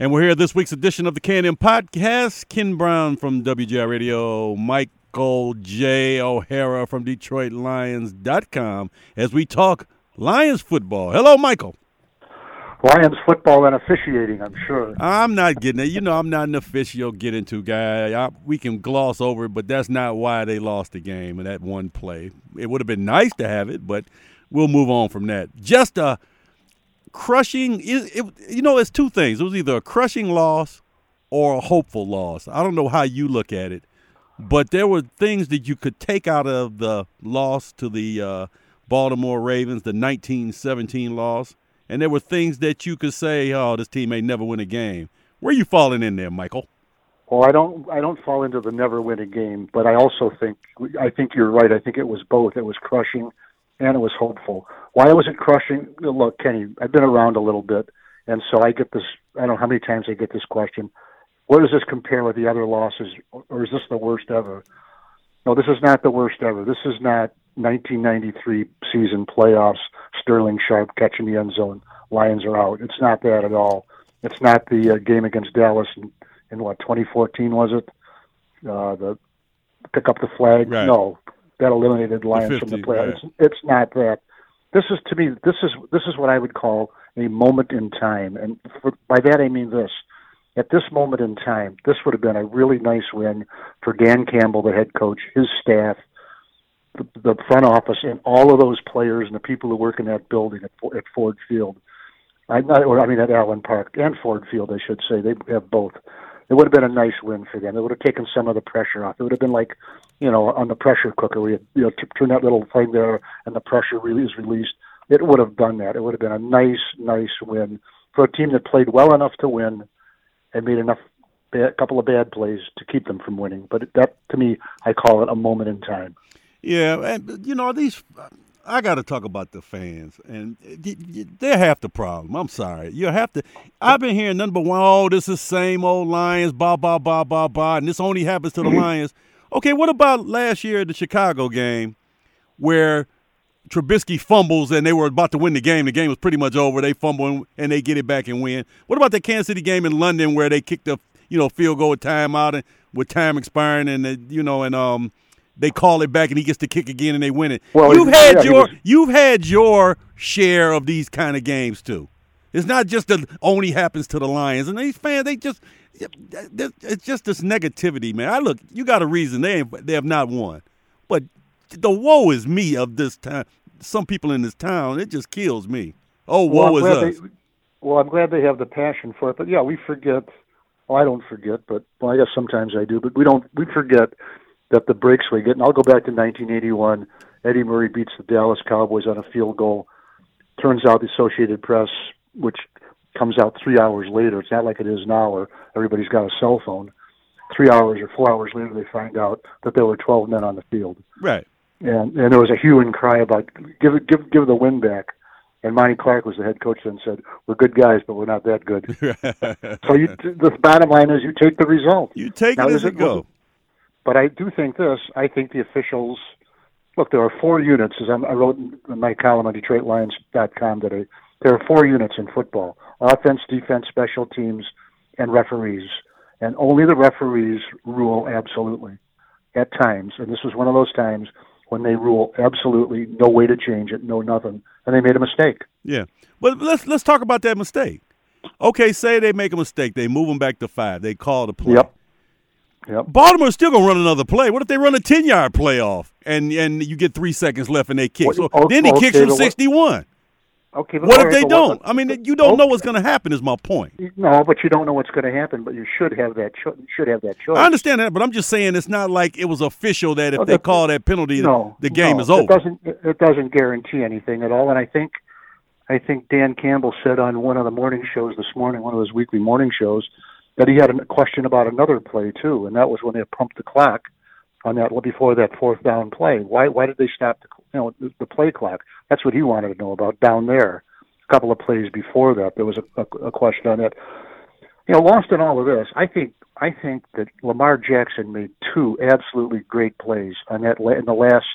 And we're here this week's edition of the K&M Podcast. Ken Brown from WJR Radio, Michael J. O'Hara from DetroitLions.com as we talk Lions football. Hello, Michael. Lions football and officiating, I'm sure. I'm not getting it. You know, I'm not an official get into guy. I, we can gloss over it, but that's not why they lost the game in that one play. It would have been nice to have it, but we'll move on from that. Just a crushing. It, it, you know, it's two things. It was either a crushing loss or a hopeful loss. I don't know how you look at it, but there were things that you could take out of the loss to the uh, Baltimore Ravens, the 1917 loss and there were things that you could say, "Oh, this team may never win a game." Where you falling in there, Michael? Well, I don't. I don't fall into the never win a game, but I also think. I think you're right. I think it was both. It was crushing, and it was hopeful. Why was it crushing? Look, Kenny, I've been around a little bit, and so I get this. I don't know how many times I get this question. Where does this compare with the other losses, or is this the worst ever? No, this is not the worst ever. This is not 1993 season playoffs, Sterling Sharpe catching the end zone, Lions are out. It's not that at all. It's not the uh, game against Dallas in, in what 2014 was it? Uh, the pick up the flag. Right. No, that eliminated Lions the 50, from the playoffs. right. It's, not that. This is to me. This is this is what I would call a moment in time, and for, by that I mean this. At this moment in time, this would have been a really nice win for Dan Campbell, the head coach, his staff, the, the front office and all of those players and the people who work in that building at, at Ford Field. I, not, or I mean at Allen Park and Ford Field, I should say. They have both. It would have been a nice win for them. It would have taken some of the pressure off. It would have been like, you know, on the pressure cooker, we had, you know, t- turn that little thing there, and the pressure really is released. It would have done that. It would have been a nice, nice win for a team that played well enough to win and made enough a couple of bad plays to keep them from winning. But that, to me, I call it a moment in time. Yeah, and you know these. I got to talk about the fans, and eh, they're half the problem. I'm sorry, you have to. I've been hearing nothing but oh, this is same old Lions, blah blah blah blah blah, and this only happens to the mm-hmm. Lions. Okay, what about last year at the Chicago game, where Trubisky fumbles and they were about to win the game. The game was pretty much over. They fumble and they get it back and win. What about the Kansas City game in London where they kicked the you know field goal timeout and with time expiring and the, you know and um they call it back and he gets to kick again and they win it. Well, you've had yeah, your was- you've had your share of these kind of games too. It's not just that only happens to the Lions and these fans. They just it's just this negativity, man. I look, you got a reason they they have not won, but the woe is me of this time. Some people in this town, it just kills me. Oh, woe I'm is us. They, well, I'm glad they have the passion for it, but yeah, we forget. Well, I don't forget, but well, I guess sometimes I do. But we don't. We forget that the breaks we get. And I'll go back to 1981. Eddie Murray beats the Dallas Cowboys on a field goal. Turns out the Associated Press, which comes out three hours later. It's not like it is now, where everybody's got a cell phone. Three hours or four hours later, they find out that there were 12 men on the field Right. and and there was a hue and cry about give it give give the win back. And Monty Clark was the head coach and said, "We're good guys, but we're not that good." so you, the bottom line is, you take the result. you take Now, it as it it- go. But I do think this. I think the officials look. There are four units. As I'm, I wrote in my column on DetroitLions.com today, there are four units in football: offense, defense, special teams, and referees. And only the referees rule absolutely at times. And this was one of those times when they rule absolutely no way to change it, no nothing, and they made a mistake. Yeah, but let's let's talk about that mistake. Okay, say they make a mistake, they move them back to five, they call the play. Yep. Yep. Baltimore's still gonna run another play. What if they run a ten yard play off and and you get three seconds left and they kick? So okay, then he kicks okay, from sixty one. Okay. but What if they don't? I mean, you don't know what's gonna happen. Is my point. No, but you don't know what's going to happen. But you should have that. Cho- you should have that choice. I understand that, but I'm just saying it's not like it was official that if Oh, they call that penalty, no, the game no, is over. It doesn't. It doesn't guarantee anything at all. And I think, I think Dan Campbell said on one of the morning shows this morning, one of those weekly morning shows, that he had a question about another play too, and that was when they pumped the clock on that before that fourth down play. Why? Why did they stop the you know the, play clock? That's what he wanted to know about down there. A couple of plays before that, there was a, a, a question on that. You know, lost in all of this, I think I think that Lamar Jackson made two absolutely great plays on that in the last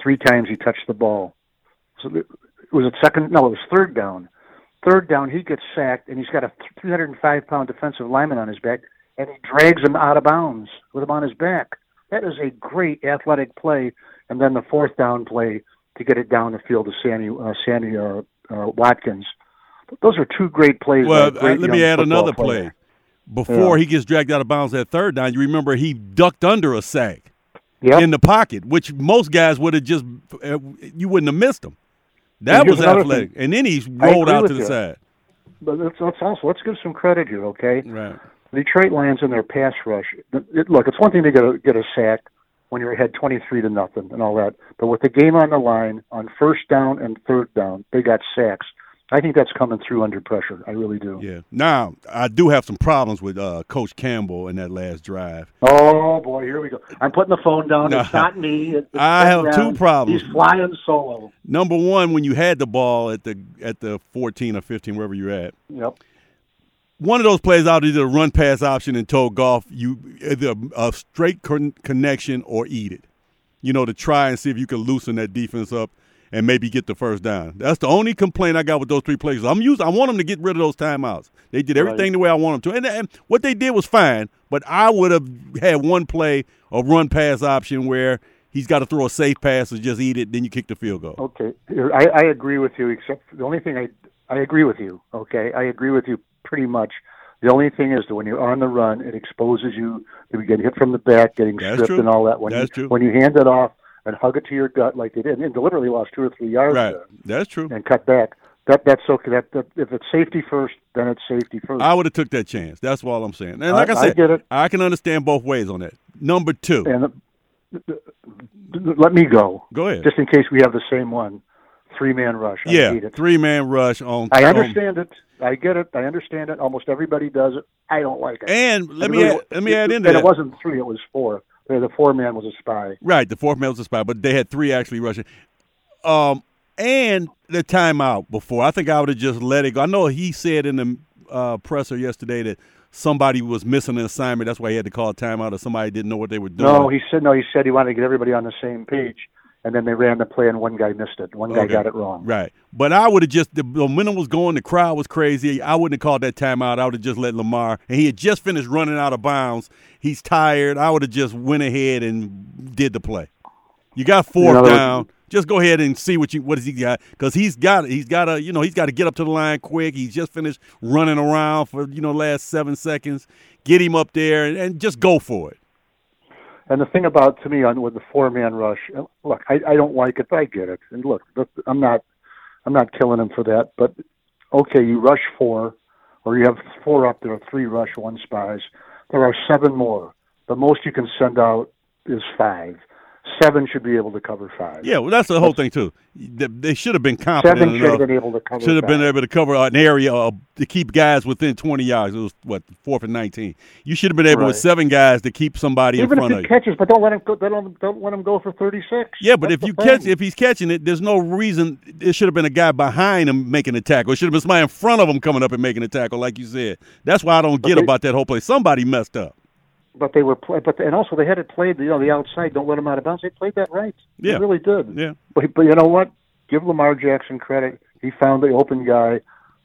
three times he touched the ball. So was it second? No, it was third down. Third down, he gets sacked, and he's got a 305 pound defensive lineman on his back, and he drags him out of bounds with him on his back. That is a great athletic play. And then the fourth down play to get it down the field to Sammy, uh, Sammy uh, uh, Watkins. Those are two great plays. Well, great let me add another player. play. Before Yeah. he gets dragged out of bounds that third down, you remember he ducked under a sack Yep. in the pocket, which most guys would have just uh, you wouldn't have missed him. That was athletic, thing. and then he rolled out to the you. side. But let's, let's also let's give some credit here, okay? Right. Detroit Lions in their pass rush. It, look, it's one thing to get a get a sack when you're ahead twenty three to nothing and all that, but with the game on the line on first down and third down, they got sacks. I think that's coming through under pressure. I really do. Yeah. Now I do have some problems with uh, Coach Campbell in that last drive. Oh boy, here we go. I'm putting the phone down. No. It's not me. It's I have Ted two problems. He's flying solo. Number one, when you had the ball at the at the 14 or 15, wherever you're at, Yep. one of those plays out either a run pass option and told Goff you either a straight con- connection or eat it. You know, to try and see if you can loosen that defense up and maybe get the first down. That's the only complaint I got with those three plays. I'm used. I want them to get rid of those timeouts. They did everything Right. the way I want them to, and, and what they did was fine. But I would have had one play, a run pass option where he's got to throw a safe pass or just eat it, then you kick the field goal. Okay, I, I agree with you. Except the only thing I I agree with you. Okay, I agree with you pretty much. The only thing is that when you're on the run, it exposes you to get hit from the back, getting That's stripped, true. and all that. When That's you, true. When you hand it off and hug it to your gut like they did, and deliberately lost two or three yards Right. there That's true. and cut back. That that's okay. That, that if it's safety first, then it's safety first. I would have took that chance. That's all I'm saying. And I- like I, I said, get it. I can understand both ways on that. Number two, and uh, let me go, go ahead. just in case we have the same one. Three man rush. I yeah, it. three man rush on. I on- understand it. I get it. I understand it. Almost everybody does it. I don't like it. and let It me really- add, let me add into and that. it wasn't three; it was four. The the four man was a spy. Right, the fourth man was a spy, but they had three actually rushing. Um, and the timeout before. I think I would have just let it go. I know he said in the uh, presser yesterday that somebody was missing an assignment. That's why he had to call a timeout, or somebody didn't know what they were doing. No, he said no. He said he wanted to get everybody on the same page, and then they ran the play, and one guy missed it. One guy Okay. got it wrong. Right. But I would have just, the momentum was going, the crowd was crazy. I wouldn't have called that timeout. I would have just let Lamar, and he had just finished running out of bounds. He's tired. I would have just went ahead and did the play. You got fourth other words- down. Just go ahead and see what you what has he got because he's got he's got to you know he's got to get up to the line quick. He's just finished running around for you know last seven seconds. Get him up there and, and just go for it. And the thing about to me on with the four man rush, look, I, I don't like it, but I get it. And look, look, I'm not I'm not killing him for that. But okay, you rush four, or you have four up there, three rush, one spies. There are seven more. The most you can send out is five. Seven should be able to cover five. Yeah, well that's the whole thing too. They, they should have been confident Seven should have been able to cover. should have been able to cover an area uh, to keep guys within 20 yards. It was what fourth and 19. You should have been able with seven guys to keep somebody Even in if front he of you. catches, but don't let him go. Don't don't let him go for thirty six. Yeah, but if you catch, if he's catching it, there's no reason. It should have been a guy behind him making a tackle. It should have been somebody in front of him coming up and making a tackle, like you said. That's why I don't get about that whole play. Somebody messed up. But they were play, but and also they had it played. You know, the outside. Don't let them out of bounds. They played that right. Yeah. they really did. Yeah. But but you know what? Give Lamar Jackson credit. He found the open guy.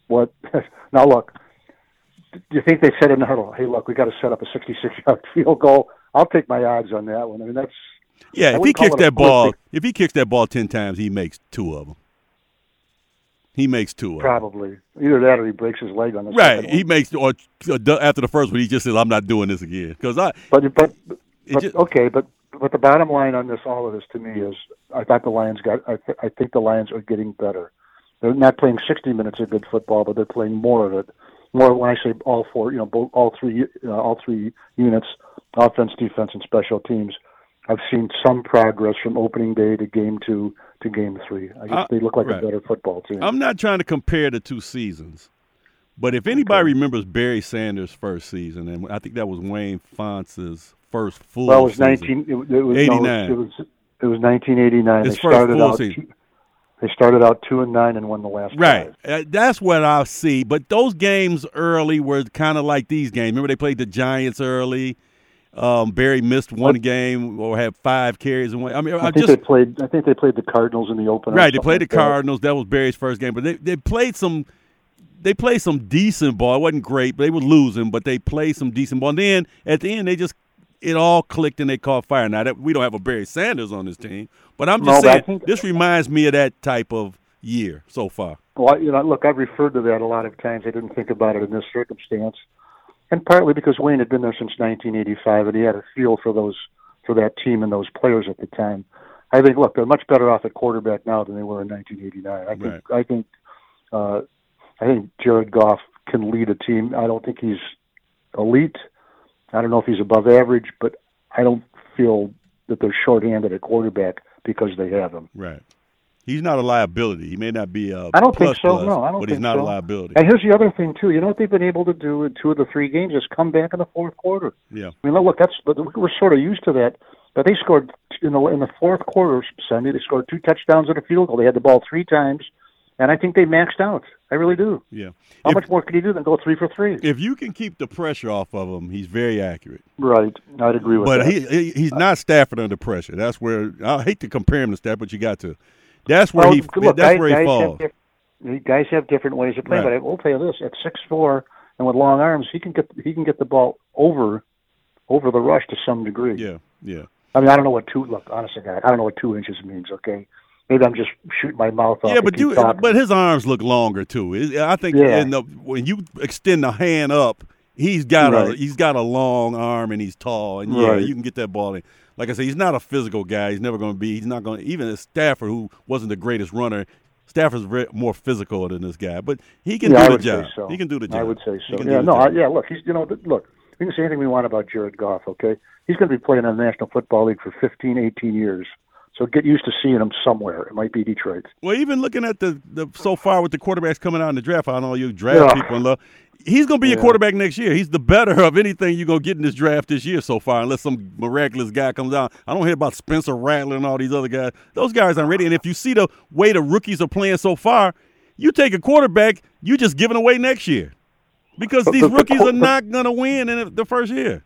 What now? Look, do you think they said in the huddle, "Hey, look, we got to set up a 66-yard field goal"? I'll take my odds on that one. I mean, that's Yeah, I if he kicks that ball, if he kicks that ball ten times, he makes two of them. He makes two probably either that or he breaks his leg on the Right. He makes or after the first one, he just says, "I'm not doing this again." Because I, But but but just- okay, but but the bottom line on this, all of this, to me is, I thought the Lions got. I, th- I think the Lions are getting better. They're not playing 60 minutes of good football, but they're playing more of it. More when I say all four, you know, both, all three, uh, all three units, offense, defense, and special teams. I've seen some progress from opening day to game two to game three. I guess Uh, they look like right. a better football team. I'm not trying to compare the two seasons, but if anybody remembers Barry Sanders' first season, and I think that was Wayne Fontes's first full. well, it was season. 19. It, it was no, it was it was 1989. His they first started full out. season. They started out two and nine and won the last Right. Uh, that's what I see. But those games early were kind of like these games. Remember they played the Giants early. Um, Barry missed one game or had five carries and one. I mean, I, I think just they played. I think they played the Cardinals in the opener. right. They played the like. Cardinals. That was Barry's first game, but they they played some they played some decent ball. It wasn't great, but they were losing, but they played some decent ball. And then at the end, they just it all clicked and they caught fire. Now that we don't have a Barry Sanders on this team, but I'm just No, saying think- this reminds me of that type of year so far. Well, you know, look, I've referred to that a lot of times. I didn't think about it in this circumstance, and partly because Wayne had been there since 1985, and he had a feel for those for that team and those players at the time. I think, look, they're much better off at quarterback now than they were in 1989. I think, I think, uh, I think Jared Goff can lead a team. I don't think he's elite. I don't know if he's above average, but I don't feel that they're shorthanded at quarterback because they have him. Right. He's not a liability. He may not be a I don't plus think so. plus, No, I don't but think he's not so. a liability. And here's the other thing too. You know what they've been able to do in two of the three games is come back in the fourth quarter. Yeah. I mean, look, that's we're sort of used to that. But they scored in the in the fourth quarter Sunday. They scored two touchdowns and a field goal. They had the ball three times, and I think they maxed out. I really do. Yeah. How If, much more could he do than go three for three? if you can keep the pressure off of him, he's very accurate. Right, I'd agree with But that. he, he he's not Stafford under pressure. That's where I hate to compare him to Stafford, but you got to. That's where he look, that's guys, where he falls. Have guys have different ways of playing, Right. but I will tell you this: at six four and with long arms, he can get he can get the ball over over the rush to some degree. Yeah, yeah. I mean, I don't know what two. Look, honestly, God, I don't know what two inches means. Okay, maybe I'm just shooting my mouth off. Yeah, but you talking. but his arms look longer too. I think Yeah. the, when you extend the hand up, he's got a he's got a long arm and he's tall and yeah, Right. you can get that ball in. Like I said, he's not a physical guy. He's never going to be. He's not going to even as Stafford, who wasn't the greatest runner. Stafford's more physical than this guy, but he can yeah, do the job. so. He can do the job. I would say so. Yeah, no, I, yeah. Look, he's you know, look. We can say anything we want about Jared Goff. Okay, he's going to be playing in the National Football League for 15, 18 years. So get used to seeing him somewhere. It might be Detroit. Well, even looking at the, the so far with the quarterbacks coming out in the draft, I know you draft Yeah. people and love. He's going to be Yeah. quarterback next year. He's the better of anything you're going to get in this draft this year so far, unless some miraculous guy comes out. I don't hear about Spencer Rattler and all these other guys. Those guys aren't ready. And if you see the way the rookies are playing so far, you take a quarterback, you're just giving away next year because these the- the rookies are not going to win in the first year.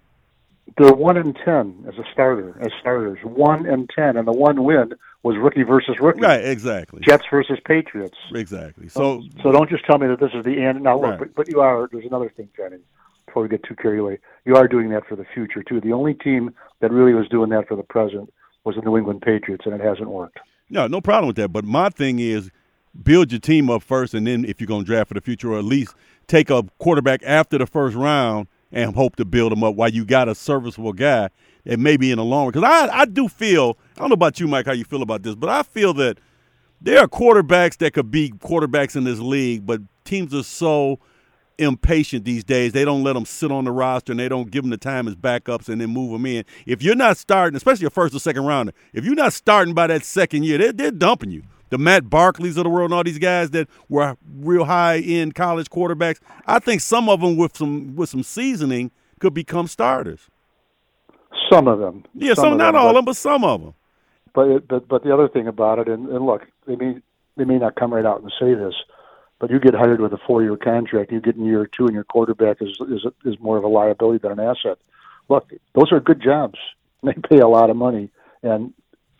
They're one and ten as a starter, as starters. One and ten, and the one win was rookie versus rookie. Right, exactly. Jets versus Patriots. Exactly. So, So don't just tell me that this is the end. Now look, Right. but, but you are. There's another thing, Johnny. Before we get too carried away, you are doing that for the future too. The only team that really was doing that for the present was the New England Patriots, and it hasn't worked. No, no problem with that. But my thing is build your team up first, and then if you're going to draft for the future, or at least take a quarterback after the first round and hope to build him up while you got a serviceable guy that maybe in the long run. Because I, I do feel, I don't know about you, Mike, how you feel about this, but I feel that there are quarterbacks that could be quarterbacks in this league, but teams are so impatient these days. They don't let them sit on the roster and they don't give them the time as backups and then move them in. If you're not starting, especially a first or second rounder, if you're not starting by that second year, they're, they're dumping you. The Matt Barkleys of the world and all these guys that were real high end college quarterbacks, I think some of them with some with some seasoning could become starters. Some of them. Yeah, some, of not them, all of them, but some of them. But it, but but the other thing about it, and, and look, they may they may not come right out and say this, but you get hired with a four year contract, you get in year two, and your quarterback is is is more of a liability than an asset. Look, those are good jobs. They pay a lot of money, and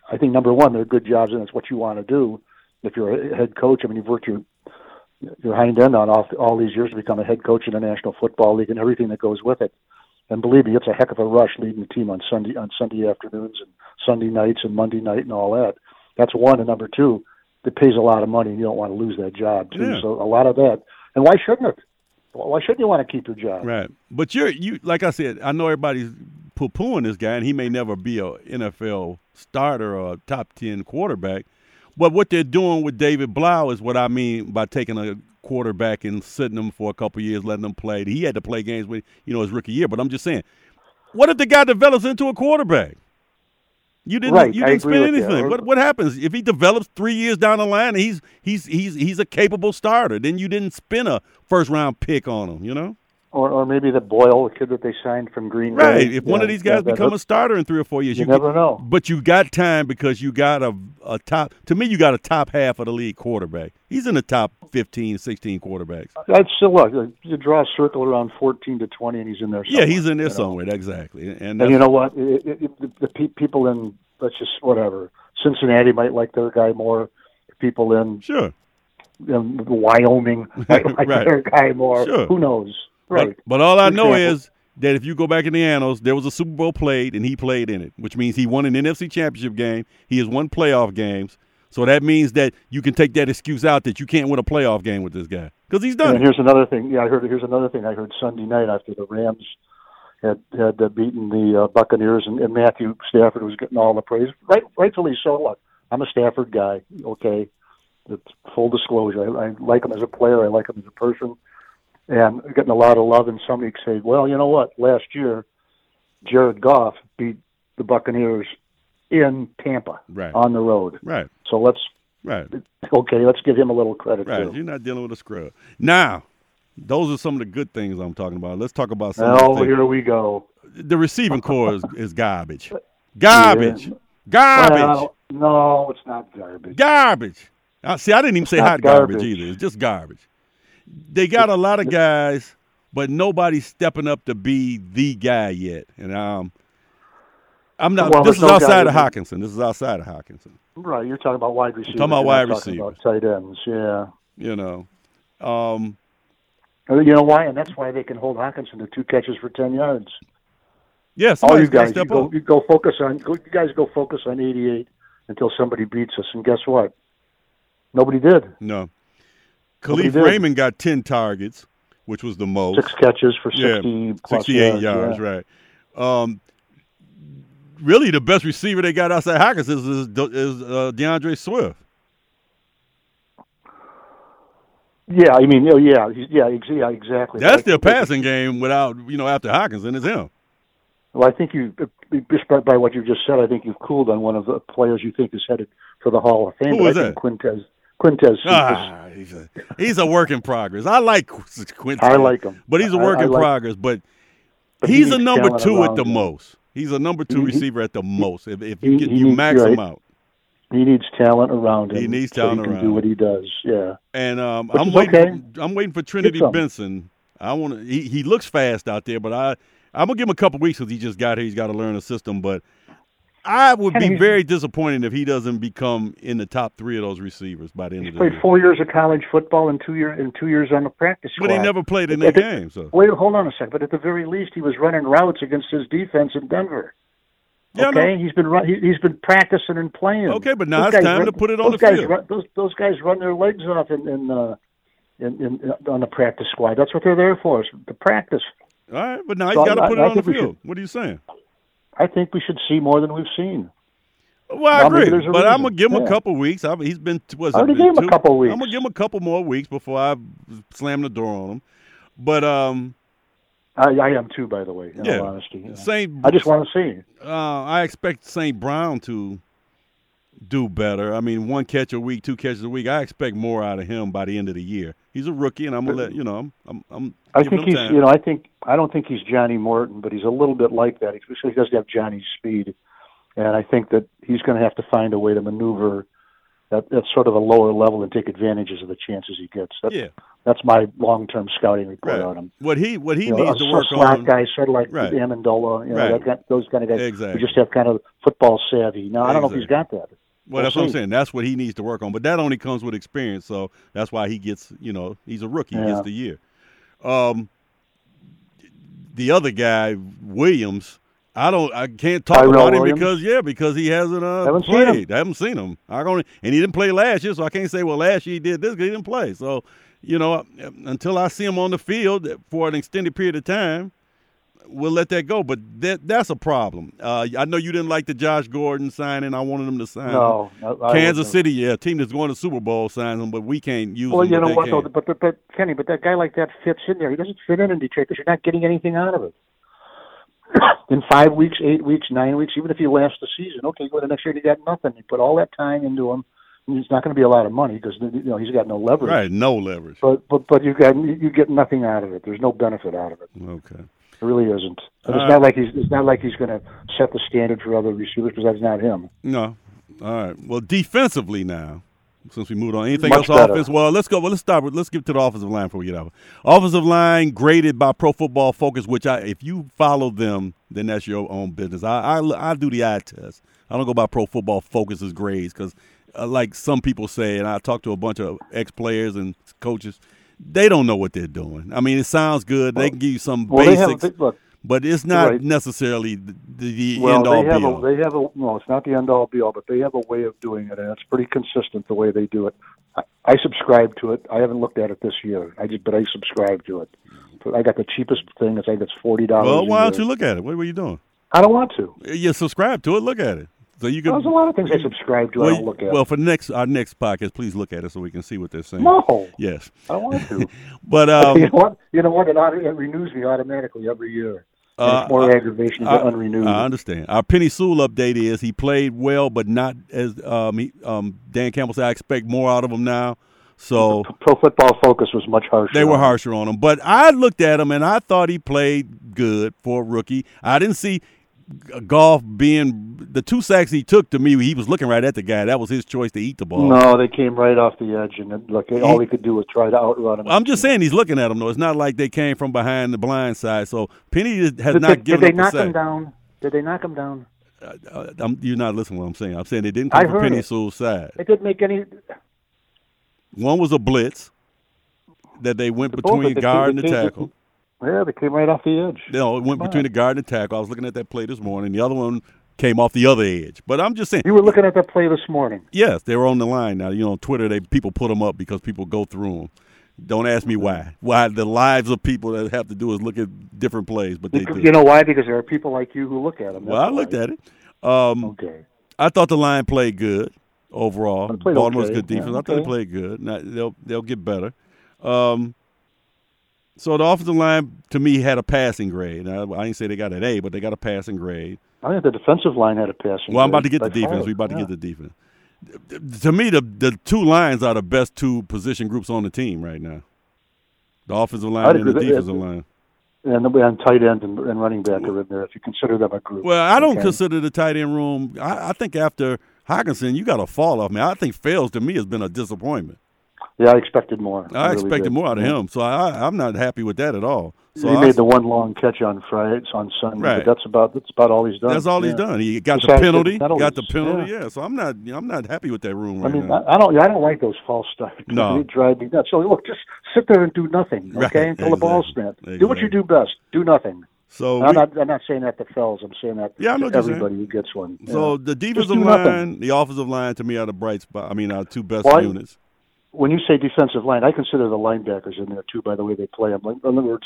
I think number one, they're good jobs, and it's what you want to do. If you're a head coach, I mean, you've worked your your hind end on all, all these years to become a head coach in the National Football League and everything that goes with it. And believe me, it's a heck of a rush leading the team on Sunday on Sunday afternoons and Sunday nights and Monday night and all that. That's one. And number two, it pays a lot of money, and you don't want to lose that job too. Yeah. So a lot of that. And why shouldn't it? Why shouldn't you want to keep your job? Right. But you're you like I said, I know everybody's poo pooing this guy and he may never be a NFL starter or a top ten quarterback. But what they're doing with David Blough is what I mean by taking a quarterback and sitting him for a couple years, letting him play. He had to play games with you know his rookie year. But I'm just saying, what if the guy develops into a quarterback? You didn't Right, you didn't spend anything. What what happens if he develops three years down the line and he's he's he's he's a capable starter? Then you didn't spend a first round pick on him, you know? Or or maybe the Boyle, the kid that they signed from Green Bay. Right. If one of these guys yeah, become a starter in three or four years, you you, never get- know. But you got time because you got a, a top. To me, you got a top half of the league quarterback. He's in the top 15, 16 quarterbacks. I'd still look. You draw a circle around fourteen to twenty, and he's in there. Yeah, somewhere, he's in there you know. somewhere. Exactly. And, And you know what? It, it, it, the, the pe- people in let's just whatever Cincinnati might like their guy more. People in sure. um, Wyoming, like Right. their guy more. Sure. Who knows? Right. But, but all I know Example. is that if you go back in the annals, there was a Super Bowl played and he played in it, which means he won an NFC championship game. He has won playoff games. So that means that you can take that excuse out that you can't win a playoff game with this guy because he's done And it. here's another thing. Yeah, I heard. Here's another thing I heard Sunday night after the Rams had had uh, beaten the uh, Buccaneers, and, and Matthew Stafford was getting all the praise. Right, rightfully so. Look, I'm a Stafford guy. Okay, it's full disclosure. I, I like him as a player. I like him as a person, and getting a lot of love. And somebody could say, "Well, you know what? Last year, Jared Goff beat the Buccaneers in Tampa Right. on the road. Right, So let's right, okay, let's give him a little credit right. too." You're not dealing with a scrub. Now, those are some of the good things I'm talking about. Let's talk about some Oh, here we go. The receiving corps is, is garbage. Garbage. Yeah. Garbage. Well, no, it's not garbage. Garbage. Uh, see, I didn't even say hot garbage. garbage. either. It's just garbage. They got a lot of guys, but nobody's stepping up to be the guy yet. And um, I'm not. Well, this is no outside guy of Hockenson. This is outside of Hockenson. Right, you're talking about wide receivers. talking about wide talking receivers. About tight ends, yeah. You know, um, You know why? And that's why they can hold Hockenson to two catches for ten yards. yeah. All you guys, you go, up. you go focus on. Go, you guys go focus on 88 until somebody beats us. And guess what? Nobody did. No. Kalif. Raymond got ten targets, which was the most. Six catches for Yeah, 60 plus 68 yards. yards, yeah. right. Um, really, the best receiver they got outside Hawkins is, is, is uh, DeAndre Swift. Yeah, I mean, oh, yeah, yeah, yeah, exactly. That's their passing game without, you know, after Hawkins, and is him. Well, I think you, just by, by what you just said, I think you've cooled on one of the players you think is headed for the Hall of Fame. Who but that? Quintez. Quintez. Ah, he's a, he's a work in progress. I like Quincy. I like him. But he's a work I in like- progress. But, but he he's a number two at the him. most. He's a number two He- he- receiver at the most. If, if he- you, get, he you needs- max right. him out. He needs talent around him. He needs so talent he can around do what he does. Yeah. And um, I'm waiting. okay. I'm waiting for Trinity. Benson. I want to. He, he looks fast out there, but I I'm gonna give him a couple weeks because he just got here. He's got to learn the system. But I would be very disappointed if he doesn't become in the top three of those receivers by the end He's of the played four years of college football and two year and two years on the practice squad. But he never played in that the- game. So Wait, hold on a second. But at the very least, he was running routes against his defense in Denver. Yeah, I okay, he's been run, he, he's been practicing and playing. Okay, but now Those it's time run- to put it on the field. Run, those those guys run their legs off in in, uh, in in on the practice squad. That's what they're there for, is to practice. all right, but now he's So got to I- put it I on the field. What are you saying? I think we should see more than we've seen. Well, I maybe agree, a but I'm gonna give him a Yeah. couple weeks. I, he's been was I already gave him a couple weeks. I'm gonna give him a couple more weeks before I slam the door on him. But um, I, I am too, by the way. In Yeah. all honesty, yeah. Saint I just want to see. uh, I expect St. Brown to do better. I mean, one catch a week, two catches a week. I expect more out of him by the end of the year. He's a rookie, and I'm gonna let you know. I'm, I'm, I'm I think he's, time. you know, I think I don't think he's Johnny Morton, but he's a little bit like that. He he doesn't have Johnny's speed, and I think that he's going to have to find a way to maneuver at, at sort of a lower level and take advantages of the chances he gets. That's, yeah, that's my long-term scouting report right. on him. What he what he You know, needs a, to work a slot on. guy, sort of like Right. Amendola, you know, Right. that, those kind of guys Exactly. who just have kind of football savvy. Now, I don't know if he's got that. Well, that's what I'm saying. That's what he needs to work on. But that only comes with experience. So that's why he gets, you know, he's a rookie. He gets the year. Um, the other guy, Williams, I don't, I can't talk Tyrell about him Williams? because yeah, because he hasn't uh, Haven't seen him. played. I haven't seen him. I only, and he didn't play last year, so I can't say well last year he did this. He didn't play. So, you know, until I see him on the field for an extended period of time, we'll let that go. But that that's a problem. Uh, I know you didn't like the Josh Gordon signing. I wanted him to sign. No, I- I Kansas wouldn't. City, yeah, team that's going to Super Bowl signs him, but we can't use Well, him. you know what, though, but, but but Kenny, but that guy like that fits in there. He doesn't fit in in Detroit because you're not getting anything out of it. in five weeks, eight weeks, nine weeks, even if you last the season, okay, you go the next year, and you got nothing. You put all that time into him. and It's not going to be a lot of money because you know he's got no leverage. Right, no leverage. But but but you got you get nothing out of it. There's no benefit out of it. Okay. It really isn't. Uh, it's not like he's it's not like he's going to set the standard for other receivers because that's not him. No. All right. Well, defensively now, since we moved on, anything Much else better. offense? Well, let's go. Well, let's start with let's get to the offensive line before we get out. Offensive line graded by Pro Football Focus, which I if you follow them, then that's your own business. I I, I do the eye test. I don't go by Pro Football Focus's grades because uh, like some people say, and I talked to a bunch of ex players and coaches. They don't know what they're doing. I mean, it sounds good. Well, they can give you some well, basics. Look, but it's not right. necessarily the, the well, end all they have be all. A, they have a no, it's not the end all be all, but they have a way of doing it, and it's pretty consistent the way they do it. I, I subscribe to it. I haven't looked at it this year, I just, but I subscribe to it. I got the cheapest thing. I think it's forty dollars. Well, why don't you look at it? What were you doing? I don't want to. You subscribe to it. Look at it. So you can. There's a lot of things I subscribe to. Well, I don't look at. Well, for next our next podcast, please look at it so we can see what they're saying. No. Yes. I don't want to. but um, you know what? You know what? It, it renews me automatically every year. Uh, more uh, aggravation to unrenewed. I understand. Our Penei Sewell update is he played well, but not as um, he, um, Dan Campbell said. I expect more out of him now. So Pro Football Focus was much harsher. They were harsher on him, but I looked at him and I thought he played good for a rookie. I didn't see Goff being the two sacks he took to me. He was looking right at the guy. That was his choice to eat the ball. No, they came right off the edge, and look, he, all he could do was try to outrun him. I'm just saying he's looking at him though. It's not like they came from behind the blind side. So Penei has did not they, given did they up knock him down? Did they knock him down? Uh, uh you're not listening to what I'm saying. I'm saying they didn't come I from Penei it. Sewell's side. They didn't make any. One was a blitz that they went The between both, guard and the came- tackle. Yeah, they came right off the edge. No, it went between the guard and the tackle. I was looking at that play this morning. The other one came off the other edge. But I'm just saying. You were looking at that play this morning. Yes, they were on the line now. You know, on Twitter, they people put them up because people go through them. Don't ask me why. Why the lives of people that have to do is look at different plays, but they Because- do. You know why? Because there are people like you who look at them. well, I looked at it. Um, Okay. I thought the line played good overall. Played Baltimore's okay. good defense. Yeah, I thought they played good. Now, they'll they'll get better. Um, so the offensive line to me had a passing grade. Now, I didn't say they got an A, but they got a passing grade. I think the defensive line had a passing. Well, I'm about to get the defense. We're about to Yeah. get the defense. To me, the the two lines are the best two position groups on the team right now. The offensive line and the defensive line. and the and tight end and, and running back are in there if you consider them a group. Well, I don't Okay. consider the tight end room. I, I think after Hockenson, you got a fall off. Man, I think Fells to me has been a disappointment. Yeah, I expected more. I, really expected did. more out of him, so I, I'm not happy with that at all. So he I- made the one long catch on Friday on Sunday. Right. But that's about that's about all he's done. That's all he's done. He got the penalty. the penalties, Got the penalty. yeah. Yeah. So I'm not. I'm not happy with that room I mean, now. I, I don't. I don't like those false starts. No. drive me nuts. So look, just sit there and do nothing, Right, okay? Until the ball exactly. Do what you do best. Do nothing. so I'm we- not. I'm not saying that to Fells. I'm saying that Yeah, to everybody who gets one. so Yeah. the defensive do nothing. line, the offensive line, to me are the bright spot. I mean, our two best Well, I- units. When you say defensive line, I consider the linebackers in there too. By the way they play them. Like, in other words,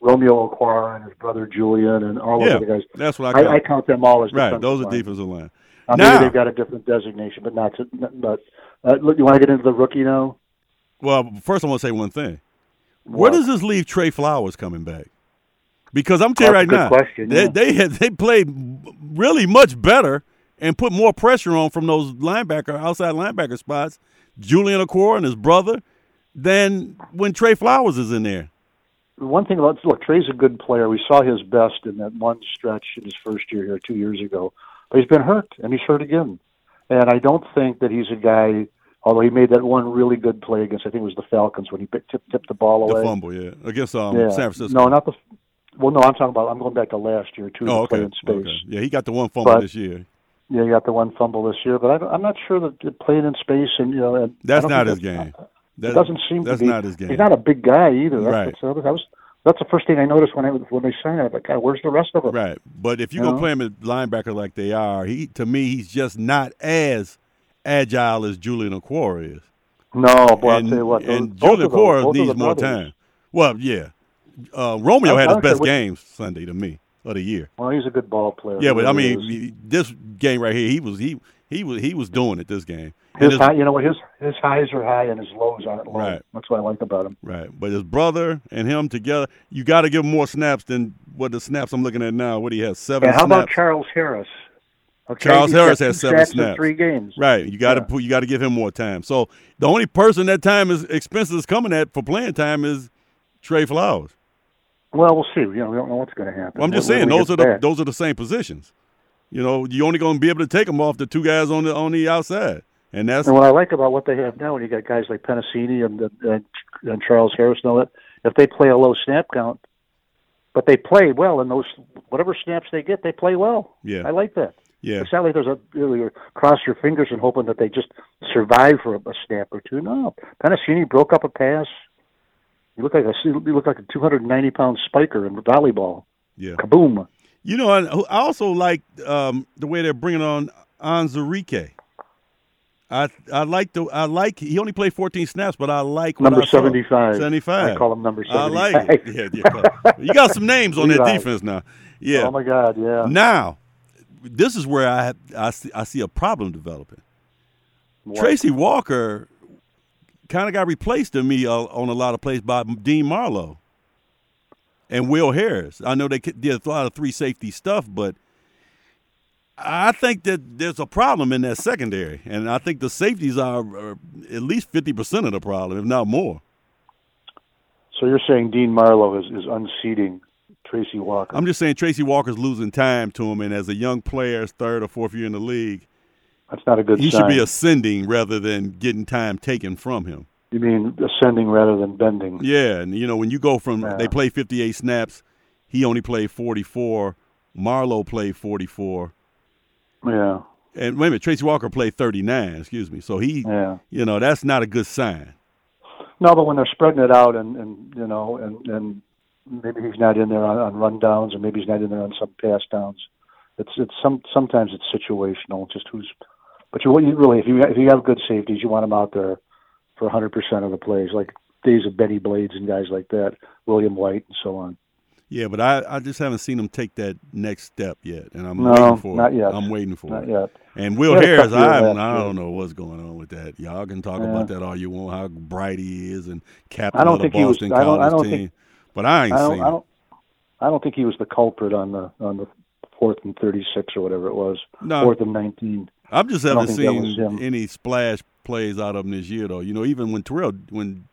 Romeo Okwara and his brother Julian and all Yeah, those other guys. that's what I I, count. I count them all as right, those are line. defensive line. Uh, Now- maybe they've got a different designation, but not. To, but uh, look, you want to get into the rookie now? Well, first I want to say one thing. Where What? does this leave Trey Flowers coming back? Because I'm telling you right now, question, they yeah. they had, they played really much better and put more pressure on from those linebacker outside linebacker spots, Julian Okwara and his brother, than when Trey Flowers is in there. One thing about look, Trey's a good player. We saw his best in that one stretch in his first year here two years ago, but he's been hurt and he's hurt again. And I don't think that he's a guy. Although he made that one really good play against, I think it was the Falcons when he picked, tipped, tipped the ball away. The fumble, yeah, against um, yeah. San Francisco. No, not the. Well, no, I'm talking about. I'm going back to last year too. oh, to play in space. okay. Yeah, he got the one fumble But- this year. Yeah, he got the one fumble this year, but I, I'm not sure that playing in space and you know and That's don't his game. That It doesn't seem that's to be. not his game. He's not a big guy either. That's, Right. that's, the that was that's the first thing I noticed when I when they signed him. I'm like, God, where's the rest of them? Right, but if you're You gonna know? play him at linebacker like they are, he to me he's just not as agile as Julian Okwara is. No, boy, and I'll tell you what. Those, and both Julian Okwara needs more brothers- time. Well, yeah, uh, Romeo had his best game Sunday to me of the year. Well, he's a good ball player. Yeah, but I mean, he- this game right here, he was he he was he was doing it this game. His his- high, you know what? His his highs are high and his lows aren't low. Right. That's what I like about him. Right, but his brother and him together, you got to give him more snaps than what the snaps I'm looking at now. What he has seven And how snaps. about Charles Harris? Okay, Charles Harris has seven snaps. three games. Right, you got to Yeah. put you got to give him more time. So the only person that time is expenses coming at for playing time is Trey Flowers. Well, we'll see. You know, we don't know what's going to happen. Well, I'm just saying those are the back. those are the same positions. You know, you're only going to be able to take them off the two guys on the on the outside, and that's And what I like about what they have now, when you got guys like Penisini and, and and Charles Harris and all that, if they play a low snap count, but they play well, and those whatever snaps they get, they play well. Yeah. I like that. Yeah. It's not like there's a you cross your fingers and hoping that they just survive for a, a snap or two. No, Penisini broke up a pass. You look like a you look like a 290 pound spiker in volleyball. Yeah. Kaboom. You know, I, also like um, the way they're bringing on Onwuzurike. I I like the I like he only played 14 snaps, but I like number I 75. 75. I call him number 75. I like it. Yeah, yeah. you got some names on that defense now. Yeah. Oh my God, yeah. Now, this is where I I see, I see a problem developing. What? Tracy Walker kind of got replaced to me uh, on a lot of plays by Dean Marlowe and Will Harris. I know they did a lot of three safety stuff, but I think that there's a problem in that secondary, and I think the safeties are, are at least fifty percent of the problem, if not more. So you're saying Dean Marlowe is, is unseating Tracy Walker? I'm just saying Tracy Walker's losing time to him, and as a young player, third or fourth year in the league, That's not a good he sign. should be ascending rather than getting time taken from him. you mean ascending rather than bending? Yeah, and you know when you go from Yeah. they play 58 snaps, he only played 44. Marlowe played 44, Yeah, and wait a minute, Tracy Walker played 39. Excuse me. So he, yeah. you know, that's not a good sign. No, but when they're spreading it out, and and you know, and and maybe he's not in there on, on run downs, or maybe he's not in there on some pass downs. It's it's some sometimes it's situational, just who's. But you, you really, if you if you have good safeties, you want them out there for 100 percent of the plays, like days of Benny Blades and guys like that, William White, and so on. Yeah, but I, I just haven't seen him take that next step yet, and I'm No, waiting for not it. yet. I'm waiting for Not it. yet. And Will Harris, I, I don't know what's going on with that. Y'all can talk Yeah. about that all you want, how bright he is and captain I don't of the think he was- Boston I don't- I College don't team. think- but I ain't I don't, seen I don't, I don't think he was the culprit on the on the fourth and 36 or whatever it was, No. fourth and 19. I'm just haven't think that was seen any splash plays out of him this year, though. You know, even when Terrell, when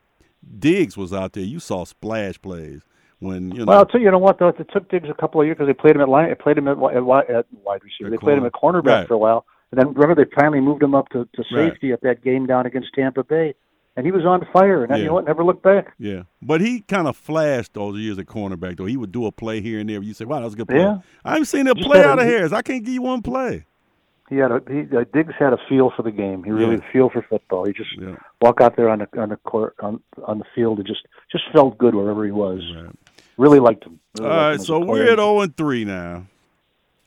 Diggs was out there, you saw splash plays. When you know, Well, you, know what though, it took Diggs a couple of years because they played him at line, played him at, at, at wide receiver. They played him at cornerback Right. for a while, and then remember they finally moved him up to, to Right. safety at that game down against Tampa Bay, and he was on fire. And Yeah. you know what? Never looked back. yeah, but he kind of flashed those years at cornerback, though. He would do a play here and there. You say, "Wow, that was a good play." Yeah. I haven't seen a play out of Harris. I can't give you one play. He had a he, uh, Diggs had a feel for the game. He really Yeah. had a feel for football. He just Yeah. walk out there on the on the court on on the field and just just felt good wherever he was. Right. Really liked him. All liked right, a so we're at 0 and 3 now.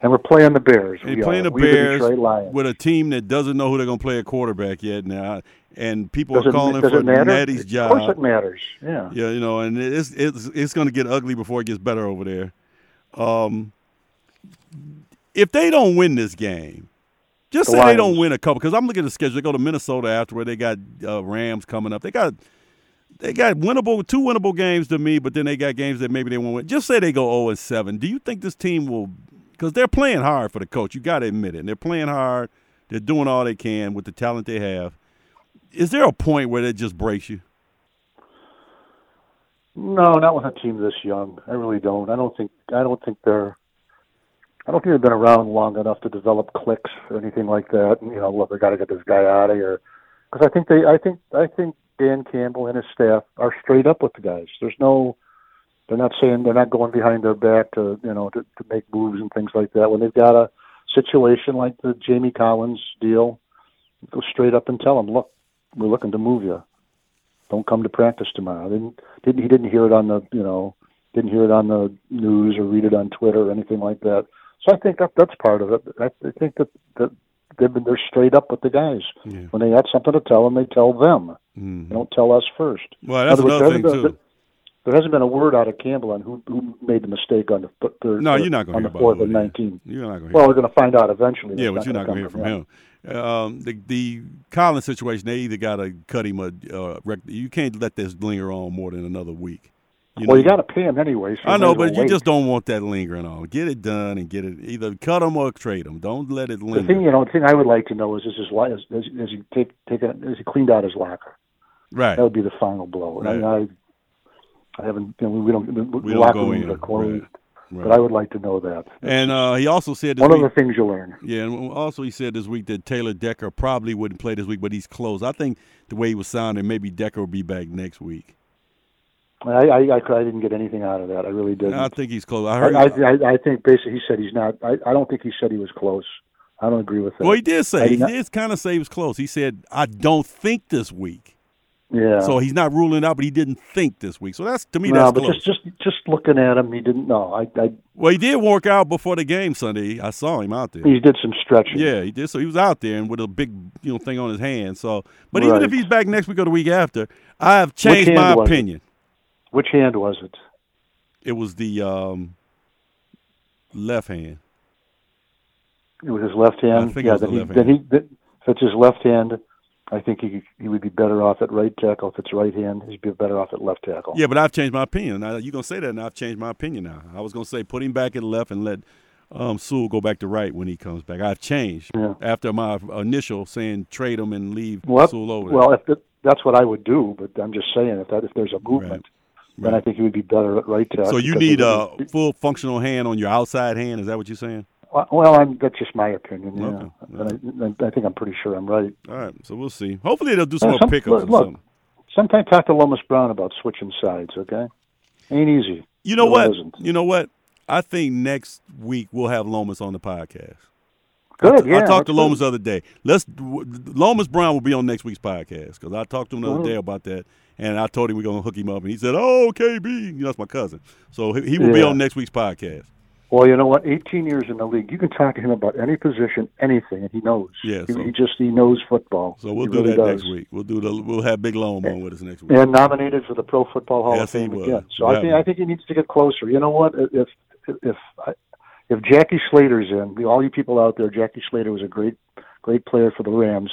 and we're playing the Bears. And We playing are. the the Bears Detroit with a team that doesn't know who they're going to play at quarterback yet now, and people Does are it, calling for? Natty's Of course, it matters. Yeah. Yeah, you know, and it's it's it's going to get ugly before it gets better over there. Um, if they don't win this game, just The say they don't win a couple. Because I'm looking at the schedule. They go to Minnesota after where they got uh, Rams coming up. They got they got winnable two winnable games to me, but then they got games that maybe they won't win. Just say they go 0 and 7. Do you think this team will? Because they're playing hard for the coach. You got to admit it. And they're playing hard. They're doing all they can with the talent they have. Is there a point where it just breaks you? No, not with a team this young. I really don't. I don't think. I don't think they're. I don't think they've been around long enough to develop clicks or anything like that. And, you know, look, we got to get this guy out of here. Because I think they. I think. I think Dan Campbell and his staff are straight up with the guys. There's no. They're not saying they're not going behind their back to you know to, to make moves and things like that. When they've got a situation like the Jamie Collins deal, go straight up and tell them, look, we're looking to move you don't come to practice tomorrow. Didn't, didn't he didn't hear it on the you know didn't hear it on the news or read it on Twitter or anything like that. So I think that that's part of it. I, I think that that they've been they're straight up with the guys. Yeah. When they have something to tell them, they tell them. Mhm. They don't tell us first. Well, that's words, another thing hasn't too. been- There hasn't been a word out of Campbell on who who made the mistake on the th- third. No, you're not going to hear fourth about and it is. nineteen. You're not going to Well, we're going to find out eventually. yeah, but you're not gonna hear from him. Um, the the Collins situation, they either got to cut him a. Uh, rec- you can't let this linger on more than another week. Well, know, you got to pay him anyway. So I know, might as well but you wait. just don't want that lingering on. Get it done and get it. Either cut him or trade him. Don't let it linger. The thing, you know, the thing I would like to know is, is his is, is, is he take take a, is he cleaned out his locker? right. That would be the final blow. And I, I, I haven't, you know, we don't, the We don't locker go in. are closed, Right. but I would like to know that. And uh, he also said this One of the things you learn. Yeah, and also he said this week that Taylor Decker probably wouldn't play this week, but he's close. I think the way he was sounding, maybe Decker will be back next week. I, I, I, I didn't get anything out of that. I really didn't. I think he's close. I I, heard. I, I, I think basically he said he's not. I, I don't think he said he was close. I don't agree with that. Well, he did say he did not- did kind of say he was close. He said, "I don't think this week." yeah. So he's not ruling out, but he didn't think this week. So that's to me no, that's but close. just just just looking at him, he didn't know. I, I well, he did work out before the game Sunday. I saw him out there. he did some stretching. Yeah, he did. So he was out there and with a big, you know, thing on his hand. So, but even if he's back next week or the week after, I have changed my opinion. Which hand was it? It was the um, left hand. It was his left hand. I think it yeah, was then the he, then he if it's his left hand, I think he he would be better off at right tackle. If it's right hand, he'd be better off at left tackle. Yeah, but I've changed my opinion. Now you're gonna say that, and I've changed my opinion now. I was gonna say put him back at left and let um, Sewell go back to right when he comes back. I've changed Yeah. after my initial saying trade him and leave Well, Sewell over. there. well, if it, that's what I would do, but I'm just saying if that if there's a movement, then I think he would be better at right tackle. so you need a full functional hand on your outside hand. Is that what you're saying? Well, I'm, that's just my opinion. Yeah, Okay. I, I think I'm pretty sure I'm right. All right, so we'll see. Hopefully they'll do some more some- pickups look, look. Sometime talk to Lomas Brown about switching sides. Okay, ain't easy. You know It what? isn't. You know what? I think next week we'll have Lomas on the podcast. Good. yeah, I talked to that's good. Lomas the other day. Let's Lomas Brown will be on next week's podcast because I talked to him the other day about that, and I told him we're gonna hook him up, and he said, "Oh, KB, you know that's my cousin, so he, he will be on next week's podcast." Well, you know what? 18 years in the league, you can talk to him about any position, anything, and he knows. Yeah, he, so- he just he knows football. So we'll He do really that does. next week. We'll do the we'll have Big Loam on with us next week. And nominated for the Pro Football Hall Yes, of Fame again. So I think I think he needs to get closer. You know what? If If if if Jackie Slater's in, all you people out there, Jackie Slater was a great great player for the Rams.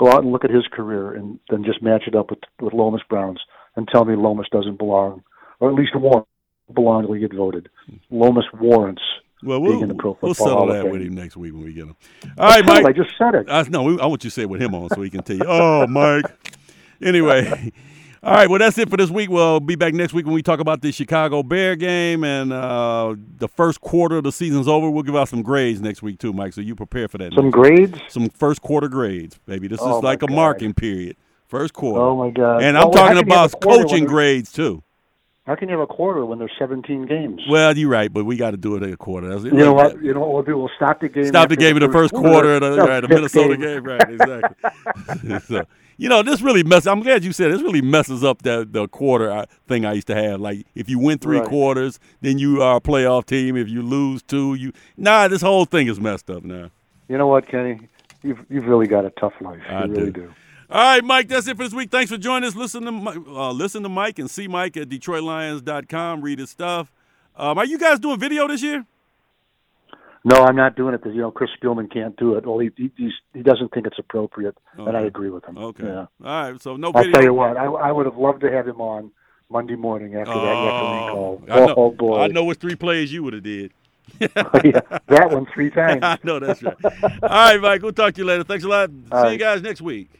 Go out and look at his career, and then just match it up with with Lomas Brown's, and tell me Lomas doesn't belong, or at least warrant belong to get voted. Lomas warrants. Well, being we'll, in the Pro we'll settle that with him next week when we get him. All right, Mike. I just said it. I no, I want you to say it with him on so he can tell you. Oh, Mike. Anyway, all right. Well, that's it for this week. We'll be back next week when we talk about the Chicago Bear game and uh, the first quarter of the season's over. We'll give out some grades next week too, Mike. So you prepare for that. Some next week. grades. some first quarter grades, baby. This Oh, is like a God. marking period. First quarter. Oh my God! and Oh, I'm how talking can you have about a quarter coaching grades too. How can you have a quarter when there's 17 games? Well, you're right, but we got to do it at a quarter. That's- you know what? You know what we'll do? We'll stop the game. Stop the game in the first quarter of the, Stop right, the Minnesota game. Right, exactly. so, you know, this really messes. I'm glad you said it. this really messes up the the quarter uh, thing I used to have. Like if you win three Right. quarters, then you are a playoff team. If you lose two, you nah. This whole thing is messed up now. You know what, Kenny? You've you've really got a tough life. I you really do. do. All right, Mike, that's it for this week. Thanks for joining us. Listen to uh, listen to Mike and see Mike at DetroitLions.com. Read his stuff. Um, are you guys doing video this year? No, I'm not doing it because you know Chris Spielman can't do it. Well, he he, he's, he doesn't think it's appropriate, and I agree with him. Okay. Yeah. All right. So no I'll video. tell you what. I I would have loved to have him on Monday morning after that Oh, recall. I know, oh boy! I know which three plays you would have did. Oh, yeah, that one three times. I know that's right. All right, Mike. We'll talk to you later. Thanks a lot. See All you guys next week.